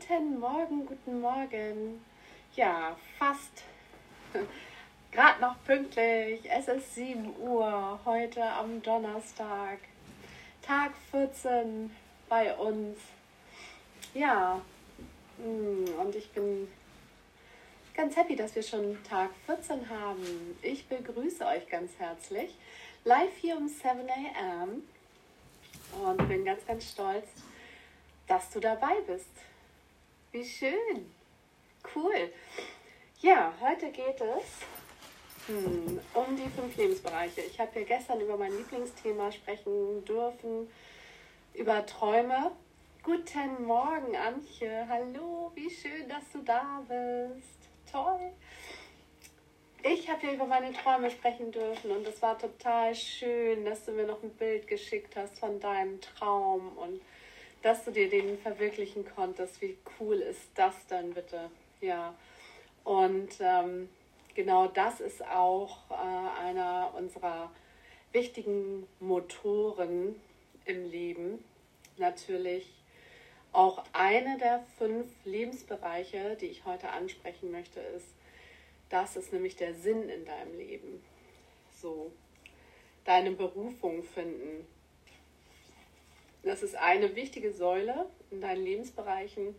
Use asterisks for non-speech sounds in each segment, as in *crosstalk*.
Guten Morgen, guten Morgen. Ja, fast *laughs* gerade noch pünktlich. Es ist 7 Uhr heute am Donnerstag. Tag 14 bei uns. Ja, hm, und ich bin ganz happy, dass wir schon Tag 14 haben. Ich begrüße euch ganz herzlich. Live hier um 7 a.m. Und bin ganz, ganz stolz, dass du dabei bist. Wie schön. Cool. Ja, heute geht es hm, um die fünf Lebensbereiche. Ich habe ja gestern über mein Lieblingsthema sprechen dürfen, über Träume. Guten Morgen, Antje. Hallo, wie schön, dass du da bist. Toll. Ich habe ja über meine Träume sprechen dürfen und es war total schön, dass du mir noch ein Bild geschickt hast von deinem Traum und dass du dir den verwirklichen konntest. Wie cool ist das denn bitte? Ja. Und ähm, genau das ist auch äh, einer unserer wichtigen Motoren im Leben. Natürlich auch eine der fünf Lebensbereiche, die ich heute ansprechen möchte, ist, das ist nämlich der Sinn in deinem Leben. So, deine Berufung finden, das ist eine wichtige Säule in deinen Lebensbereichen.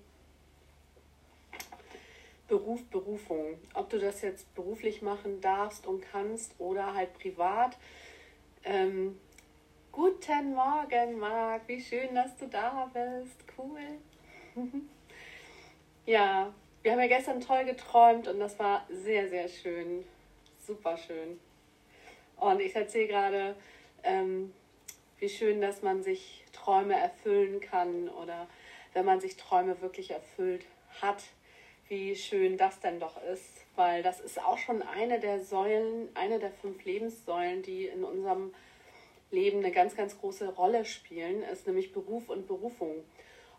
Beruf, Berufung. Ob du das jetzt beruflich machen darfst und kannst oder halt privat. Ähm, guten Morgen, Marc. Wie schön, dass du da bist. Cool. *laughs* ja, wir haben ja gestern toll geträumt und das war sehr, sehr schön. Super schön. Und ich erzähle gerade, ähm, wie schön, dass man sich Träume erfüllen kann oder wenn man sich Träume wirklich erfüllt hat, wie schön das denn doch ist, weil das ist auch schon eine der Säulen, eine der fünf Lebenssäulen, die in unserem Leben eine ganz, ganz große Rolle spielen, ist nämlich Beruf und Berufung.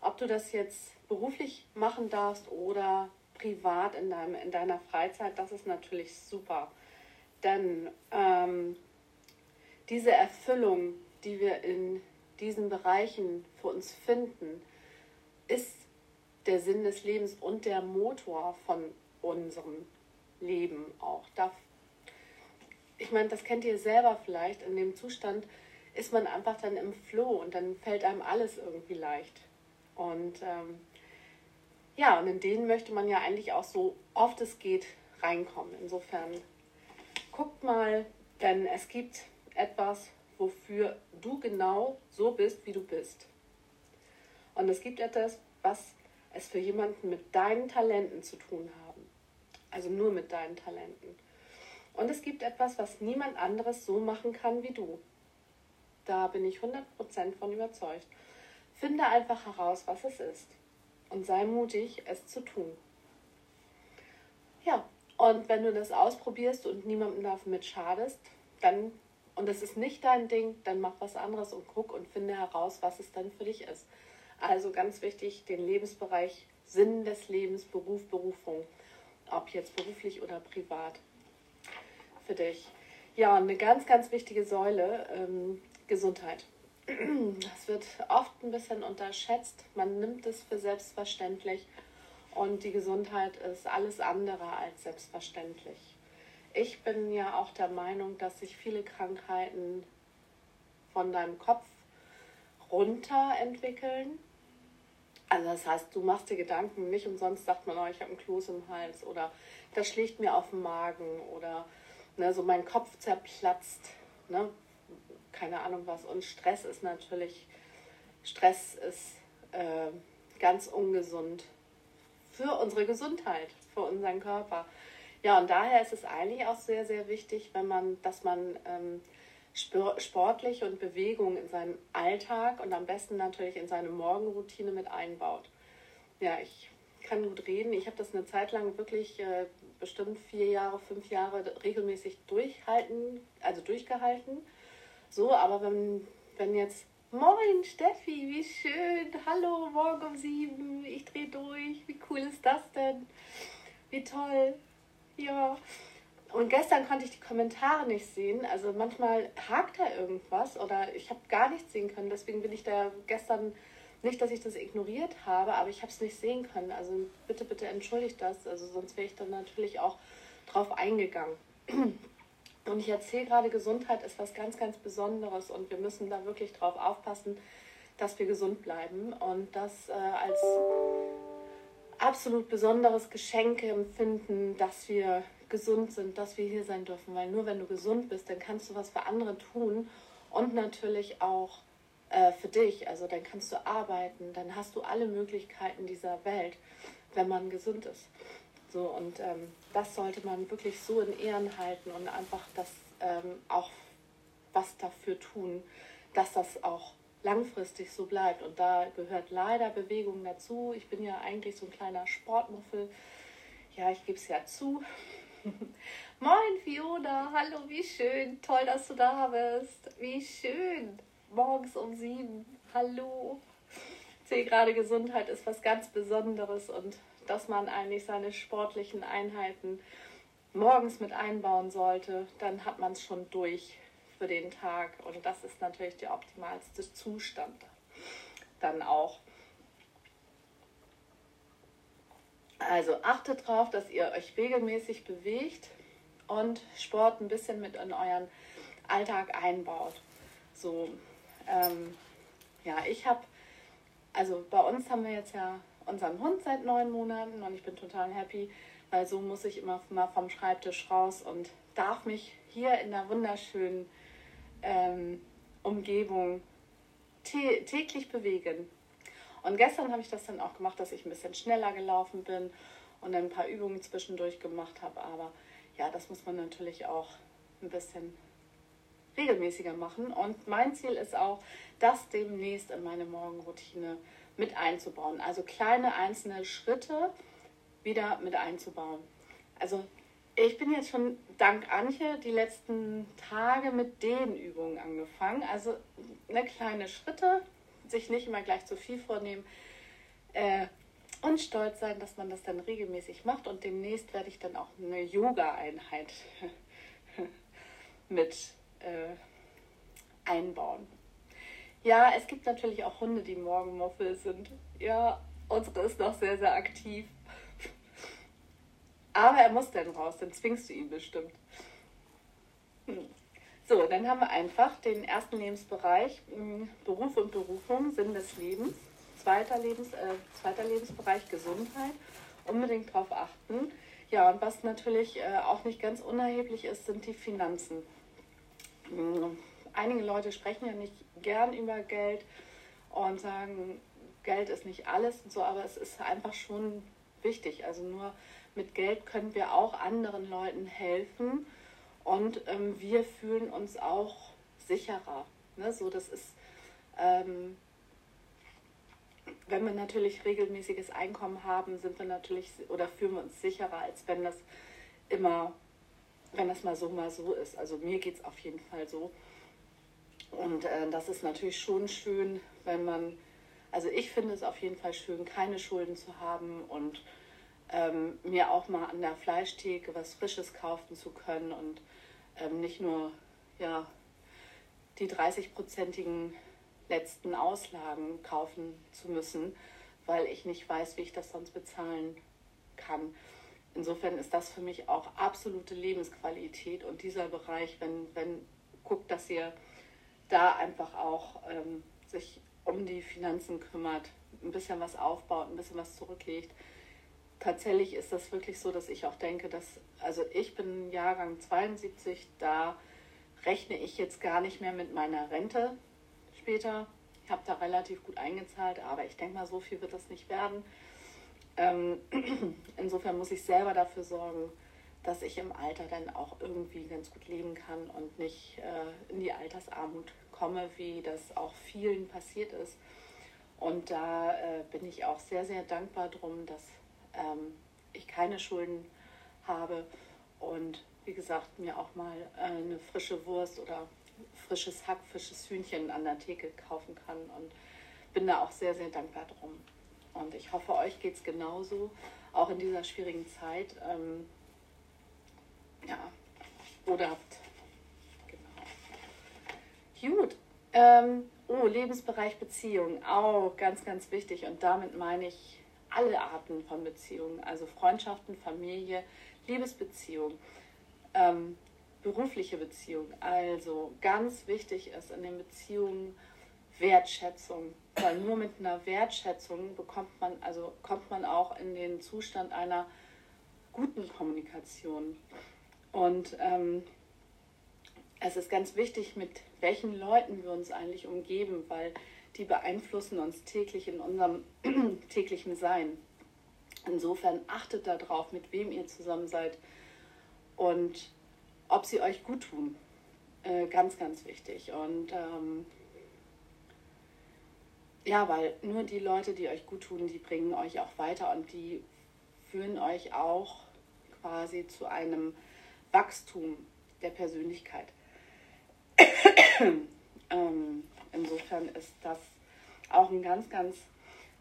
Ob du das jetzt beruflich machen darfst oder privat in, deinem, in deiner Freizeit, das ist natürlich super. Denn ähm, diese Erfüllung, die wir in diesen Bereichen für uns finden, ist der Sinn des Lebens und der Motor von unserem Leben auch. ich meine, das kennt ihr selber vielleicht. In dem Zustand ist man einfach dann im Flow und dann fällt einem alles irgendwie leicht. Und ähm, ja, und in denen möchte man ja eigentlich auch so oft es geht reinkommen. Insofern guckt mal, denn es gibt etwas, wofür du genau so bist, wie du bist. Und es gibt etwas, was es für jemanden mit deinen Talenten zu tun haben. Also nur mit deinen Talenten. Und es gibt etwas, was niemand anderes so machen kann wie du. Da bin ich 100% von überzeugt. Finde einfach heraus, was es ist. Und sei mutig, es zu tun. Ja, und wenn du das ausprobierst und niemandem damit schadest, dann und es ist nicht dein Ding, dann mach was anderes und guck und finde heraus, was es dann für dich ist. Also ganz wichtig, den Lebensbereich Sinn des Lebens, Beruf, Berufung, ob jetzt beruflich oder privat für dich. Ja, eine ganz, ganz wichtige Säule, ähm, Gesundheit. *clears throat* Das wird oft ein bisschen unterschätzt. Man nimmt es für selbstverständlich und die Gesundheit ist alles andere als selbstverständlich. Ich bin ja auch der Meinung, dass sich viele Krankheiten von deinem Kopf runter entwickeln. Also das heißt, du machst dir Gedanken, nicht umsonst sagt man, oh, ich habe einen Kloß im Hals oder das schlägt mir auf den Magen oder ne, so mein Kopf zerplatzt. Ne? Keine Ahnung was. Und Stress ist natürlich, Stress ist äh, ganz ungesund für unsere Gesundheit, für unseren Körper. Ja, und daher ist es eigentlich auch sehr, sehr wichtig, wenn man, dass man ähm, sportlich und Bewegung in seinen Alltag und am besten natürlich in seine Morgenroutine mit einbaut. Ja, ich kann gut reden. Ich habe das eine Zeit lang wirklich äh, bestimmt vier Jahre, fünf Jahre regelmäßig durchhalten, also durchgehalten. So, aber wenn, wenn jetzt Moin Steffi, wie schön. Hallo, morgen um sieben. Ich drehe durch. Wie cool ist das denn? Wie toll. Ja. Und gestern konnte ich die Kommentare nicht sehen. Also manchmal hakt da irgendwas oder ich habe gar nichts sehen können. Deswegen bin ich da gestern nicht, dass ich das ignoriert habe, aber ich habe es nicht sehen können. Also bitte, bitte entschuldigt das. Also sonst wäre ich dann natürlich auch drauf eingegangen. *clears throat* Und ich erzähle gerade, Gesundheit ist was ganz, ganz Besonderes und wir müssen da wirklich drauf aufpassen, dass wir gesund bleiben und das äh, als absolut besonderes Geschenk empfinden, dass wir gesund sind, dass wir hier sein dürfen. Weil nur wenn du gesund bist, dann kannst du was für andere tun und natürlich auch äh, für dich. Also dann kannst du arbeiten, dann hast du alle Möglichkeiten dieser Welt, wenn man gesund ist. So, und ähm, das sollte man wirklich so in Ehren halten und einfach das ähm, auch was dafür tun, dass das auch langfristig so bleibt. Und da gehört leider Bewegung dazu. Ich bin ja eigentlich so ein kleiner Sportmuffel. Ja, ich gebe es ja zu. *laughs* Moin Fiona, hallo, wie schön. Toll, dass du da bist. Wie schön. Morgens um sieben. Hallo. Ich sehe gerade, Gesundheit ist was ganz Besonderes und dass man eigentlich seine sportlichen Einheiten morgens mit einbauen sollte, dann hat man es schon durch für den Tag. Und das ist natürlich der optimalste Zustand dann auch. Also achtet darauf, dass ihr euch regelmäßig bewegt und Sport ein bisschen mit in euren Alltag einbaut. So, ähm, ja, ich habe, also bei uns haben wir jetzt ja unseren Hund seit neun Monaten und ich bin total happy, weil so muss ich immer mal vom Schreibtisch raus und darf mich hier in der wunderschönen ähm, Umgebung täglich bewegen. Und gestern habe ich das dann auch gemacht, dass ich ein bisschen schneller gelaufen bin und ein paar Übungen zwischendurch gemacht habe. Aber ja, das muss man natürlich auch ein bisschen regelmäßiger machen. Und mein Ziel ist auch, das demnächst in meine Morgenroutine mit einzubauen. Also kleine einzelne Schritte wieder mit einzubauen. Also ich bin jetzt schon dank Antje die letzten Tage mit den Übungen angefangen. Also eine kleine Schritte, sich nicht immer gleich zu viel vornehmen äh, und stolz sein, dass man das dann regelmäßig macht. Und demnächst werde ich dann auch eine Yoga-Einheit *laughs* mit äh, einbauen. Ja, es gibt natürlich auch Hunde, die Morgenmuffel sind. Ja, unsere ist noch sehr, sehr aktiv. Aber er muss dann raus, dann zwingst du ihn bestimmt. Hm. So, dann haben wir einfach den ersten Lebensbereich, hm, Beruf und Berufung, Sinn des Lebens. Zweiter, Lebens, äh, zweiter Lebensbereich, Gesundheit. Unbedingt darauf achten. Ja, und was natürlich äh, auch nicht ganz unerheblich ist, sind die Finanzen. Hm einige Leute sprechen ja nicht gern über Geld und sagen, Geld ist nicht alles und so, aber es ist einfach schon wichtig. Also nur mit Geld können wir auch anderen Leuten helfen und ähm, wir fühlen uns auch sicherer. Ne? So, das ist, ähm, wenn wir natürlich regelmäßiges Einkommen haben, sind wir natürlich oder fühlen wir uns sicherer, als wenn das immer, wenn das mal so, mal so ist. Also mir geht es auf jeden Fall so. Und äh, das ist natürlich schon schön, wenn man, also ich finde es auf jeden Fall schön, keine Schulden zu haben und ähm, mir auch mal an der Fleischtheke was Frisches kaufen zu können und ähm, nicht nur ja, die 30-prozentigen letzten Auslagen kaufen zu müssen, weil ich nicht weiß, wie ich das sonst bezahlen kann. Insofern ist das für mich auch absolute Lebensqualität und dieser Bereich, wenn, wenn guckt, dass ihr da einfach auch ähm, sich um die Finanzen kümmert, ein bisschen was aufbaut, ein bisschen was zurücklegt. Tatsächlich ist das wirklich so, dass ich auch denke, dass, also ich bin Jahrgang 72, da rechne ich jetzt gar nicht mehr mit meiner Rente später. Ich habe da relativ gut eingezahlt, aber ich denke mal, so viel wird das nicht werden. Ähm, *clears throat* insofern muss ich selber dafür sorgen, dass ich im Alter dann auch irgendwie ganz gut leben kann und nicht äh, in die Altersarmut komme, wie das auch vielen passiert ist. Und da äh, bin ich auch sehr, sehr dankbar drum, dass ähm, ich keine Schulden habe und wie gesagt mir auch mal äh, eine frische Wurst oder frisches Hack, frisches Hühnchen an der Theke kaufen kann und bin da auch sehr, sehr dankbar drum. Und ich hoffe, euch geht es genauso, auch in dieser schwierigen Zeit. Ähm, ja, oder habt. Genau. Gut. Ähm, Oh, Lebensbereich Beziehung, auch ganz, ganz wichtig. Und damit meine ich alle Arten von Beziehungen, also Freundschaften, Familie, Liebesbeziehung, ähm, berufliche Beziehung. Also ganz wichtig ist in den Beziehungen Wertschätzung, weil nur mit einer Wertschätzung bekommt man, also kommt man auch in den Zustand einer guten Kommunikation. Und ähm, es ist ganz wichtig, mit welchen Leuten wir uns eigentlich umgeben, weil die beeinflussen uns täglich in unserem *clears throat* täglichen Sein. Insofern achtet darauf, mit wem ihr zusammen seid und ob sie euch gut tun. Äh, ganz, ganz wichtig. Und ähm, ja, weil nur die Leute, die euch gut tun, die bringen euch auch weiter und die führen euch auch quasi zu einem Wachstum der Persönlichkeit. *clears throat* ähm, insofern ist das auch ein ganz, ganz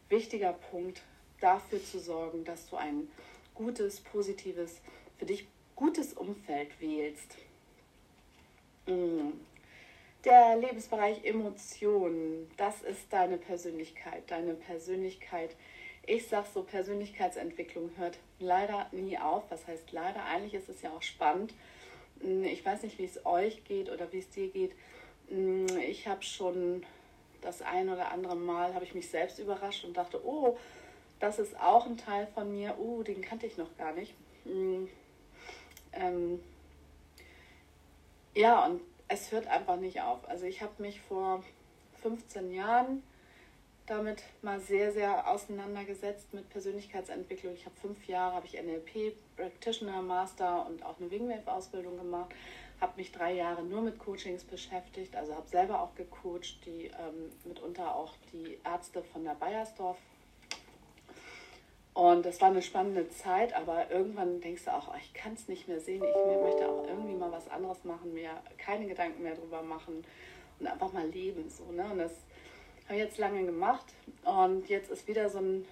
wichtiger Punkt, dafür zu sorgen, dass du ein gutes, positives, für dich gutes Umfeld wählst. Mm. Der Lebensbereich Emotionen, das ist deine Persönlichkeit. Deine Persönlichkeit, ich sag so, Persönlichkeitsentwicklung hört leider nie auf. Was heißt leider? Eigentlich ist es ja auch spannend. Mm, ich weiß nicht, wie es euch geht oder wie es dir geht. Mm, ich habe schon das ein oder andere Mal, habe ich mich selbst überrascht und dachte, oh, das ist auch ein Teil von mir. Oh, den kannte ich noch gar nicht. Ähm, ja, und es hört einfach nicht auf. Also ich habe mich vor 15 Jahren damit mal sehr, sehr auseinandergesetzt mit Persönlichkeitsentwicklung. Ich habe fünf Jahre, habe ich NLP, Practitioner, Master und auch eine Wingwave-Ausbildung gemacht. Habe mich drei Jahre nur mit Coachings beschäftigt, also habe selber auch gecoacht, die ähm, mitunter auch die Ärzte von der Bayersdorf und das war eine spannende Zeit, aber irgendwann denkst du auch, oh, ich kann es nicht mehr sehen. Ich möchte auch irgendwie mal was anderes machen, mir keine Gedanken mehr drüber machen und einfach mal leben. So, ne? Und das habe ich jetzt lange gemacht. Und jetzt ist wieder so ein,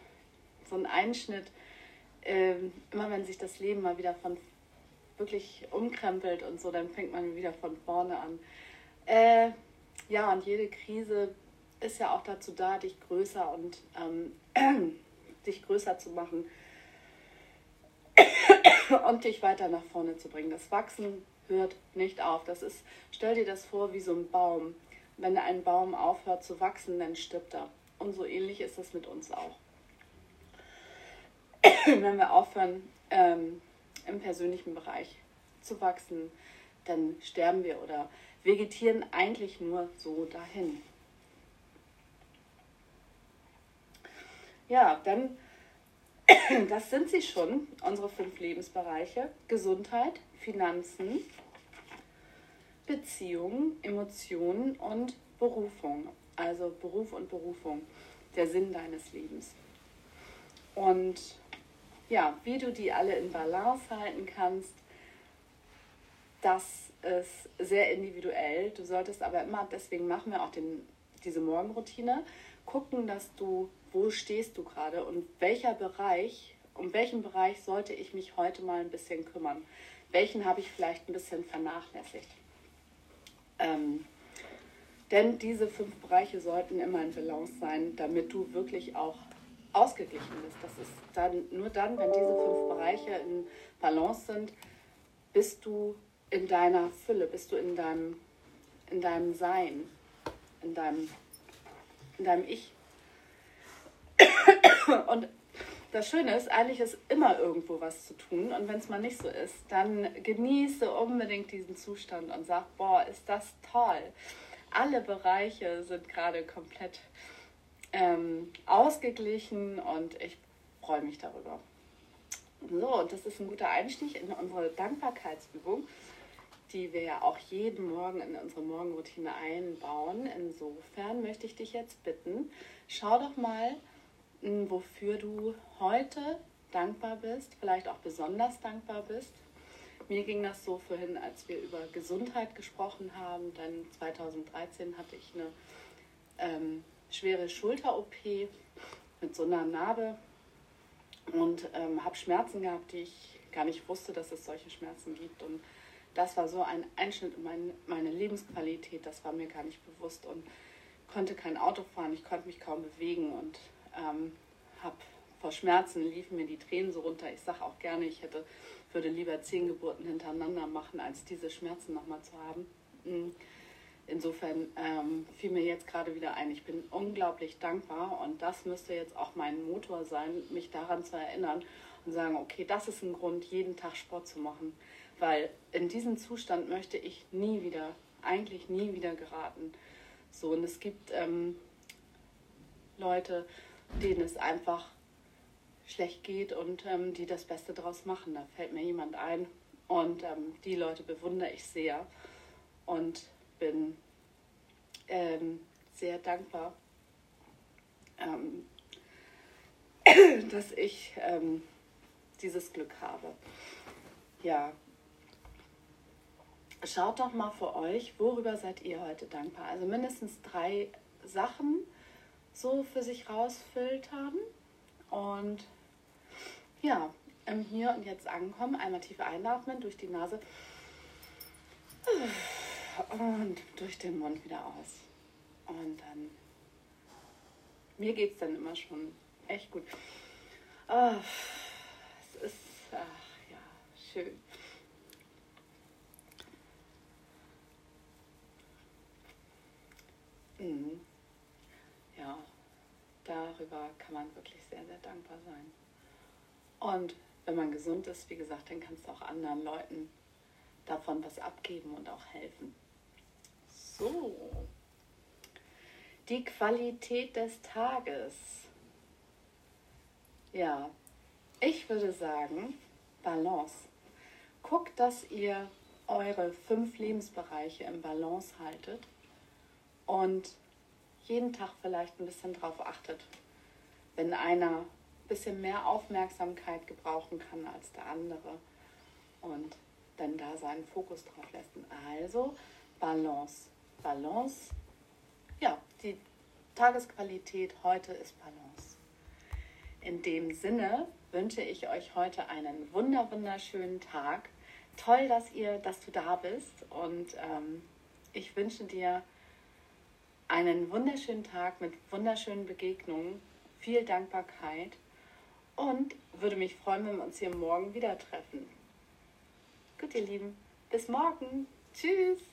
so ein Einschnitt, ähm, immer wenn sich das Leben mal wieder von wirklich umkrempelt und so, dann fängt man wieder von vorne an. Äh, ja, und jede Krise ist ja auch dazu da, dich größer und ähm, *clears throat* dich größer zu machen *coughs* und dich weiter nach vorne zu bringen. Das Wachsen hört nicht auf. Das ist, stell dir das vor wie so ein Baum. Wenn ein Baum aufhört zu wachsen, dann stirbt er. Und so ähnlich ist das mit uns auch. *coughs* Wenn wir aufhören, ähm, im persönlichen Bereich zu wachsen, dann sterben wir oder vegetieren eigentlich nur so dahin. Ja, dann, *clears throat* das sind sie schon, unsere fünf Lebensbereiche. Gesundheit, Finanzen, Beziehungen, Emotionen und Berufung. Also Beruf und Berufung, der Sinn deines Lebens. Und ja, wie du die alle in Balance halten kannst, das ist sehr individuell. Du solltest aber immer, deswegen machen wir auch den, diese Morgenroutine, gucken, dass du wo stehst du gerade und welcher Bereich, um welchen Bereich sollte ich mich heute mal ein bisschen kümmern? Welchen habe ich vielleicht ein bisschen vernachlässigt? Ähm, denn diese fünf Bereiche sollten immer in Balance sein, damit du wirklich auch ausgeglichen bist. Das ist dann nur dann, wenn diese fünf Bereiche in Balance sind, bist du in deiner Fülle, bist du in deinem, in deinem Sein, in deinem, in deinem Ich. Und das Schöne ist, eigentlich ist immer irgendwo was zu tun. Und wenn es mal nicht so ist, dann genieße unbedingt diesen Zustand und sag, boah, ist das toll. Alle Bereiche sind gerade komplett ähm, ausgeglichen und ich freue mich darüber. So, und das ist ein guter Einstieg in unsere Dankbarkeitsübung, die wir ja auch jeden Morgen in unsere Morgenroutine einbauen. Insofern möchte ich dich jetzt bitten, schau doch mal, wofür du heute dankbar bist, vielleicht auch besonders dankbar bist. Mir ging das so vorhin, als wir über Gesundheit gesprochen haben, dann 2013 hatte ich eine ähm, schwere Schulter-OP mit so einer Narbe und ähm, habe Schmerzen gehabt, die ich gar nicht wusste, dass es solche Schmerzen gibt. Und das war so ein Einschnitt in mein, meine Lebensqualität, das war mir gar nicht bewusst. Und konnte kein Auto fahren, ich konnte mich kaum bewegen und ähm, habe vor Schmerzen liefen mir die Tränen so runter. Ich sage auch gerne, ich hätte, würde lieber zehn Geburten hintereinander machen, als diese Schmerzen nochmal zu haben. Mm. Insofern ähm, fiel mir jetzt gerade wieder ein, ich bin unglaublich dankbar und das müsste jetzt auch mein Motor sein, mich daran zu erinnern und sagen, okay, das ist ein Grund, jeden Tag Sport zu machen, weil in diesen Zustand möchte ich nie wieder, eigentlich nie wieder geraten. So, und es gibt ähm, Leute, denen es einfach schlecht geht und ähm, die das Beste draus machen. Da fällt mir jemand ein und ähm, die Leute bewundere ich sehr und bin ähm, sehr dankbar, ähm, *clears throat* dass ich ähm, dieses Glück habe. Ja, schaut doch mal für euch, worüber seid ihr heute dankbar? Also mindestens drei Sachen so für sich rausfiltern und ja, im Hier und Jetzt ankommen, einmal tief einatmen durch die Nase und durch den Mund wieder aus. Und dann, mir geht es dann immer schon echt gut. Oh, es ist, ach ja, schön. Mhm. Ja, darüber kann man wirklich sehr, sehr dankbar sein. Und wenn man gesund ist, wie gesagt, dann kannst du auch anderen Leuten davon was abgeben und auch helfen. So, die Qualität des Tages. Ja, ich würde sagen, Balance. Guckt, dass ihr eure fünf Lebensbereiche im Balance haltet und jeden Tag vielleicht ein bisschen drauf achtet, wenn einer ein bisschen mehr Aufmerksamkeit gebrauchen kann als der andere und dann da seinen Fokus drauf lässt. Also Balance. Balance. Ja, die Tagesqualität heute ist Balance. In dem Sinne wünsche ich euch heute einen wunder wunderschönen Tag. Toll, dass ihr, dass du da bist und ähm, ich wünsche dir einen wunderschönen Tag mit wunderschönen Begegnungen, viel Dankbarkeit und würde mich freuen, wenn wir uns hier morgen wieder treffen. Gut, ihr Lieben, bis morgen. Tschüss.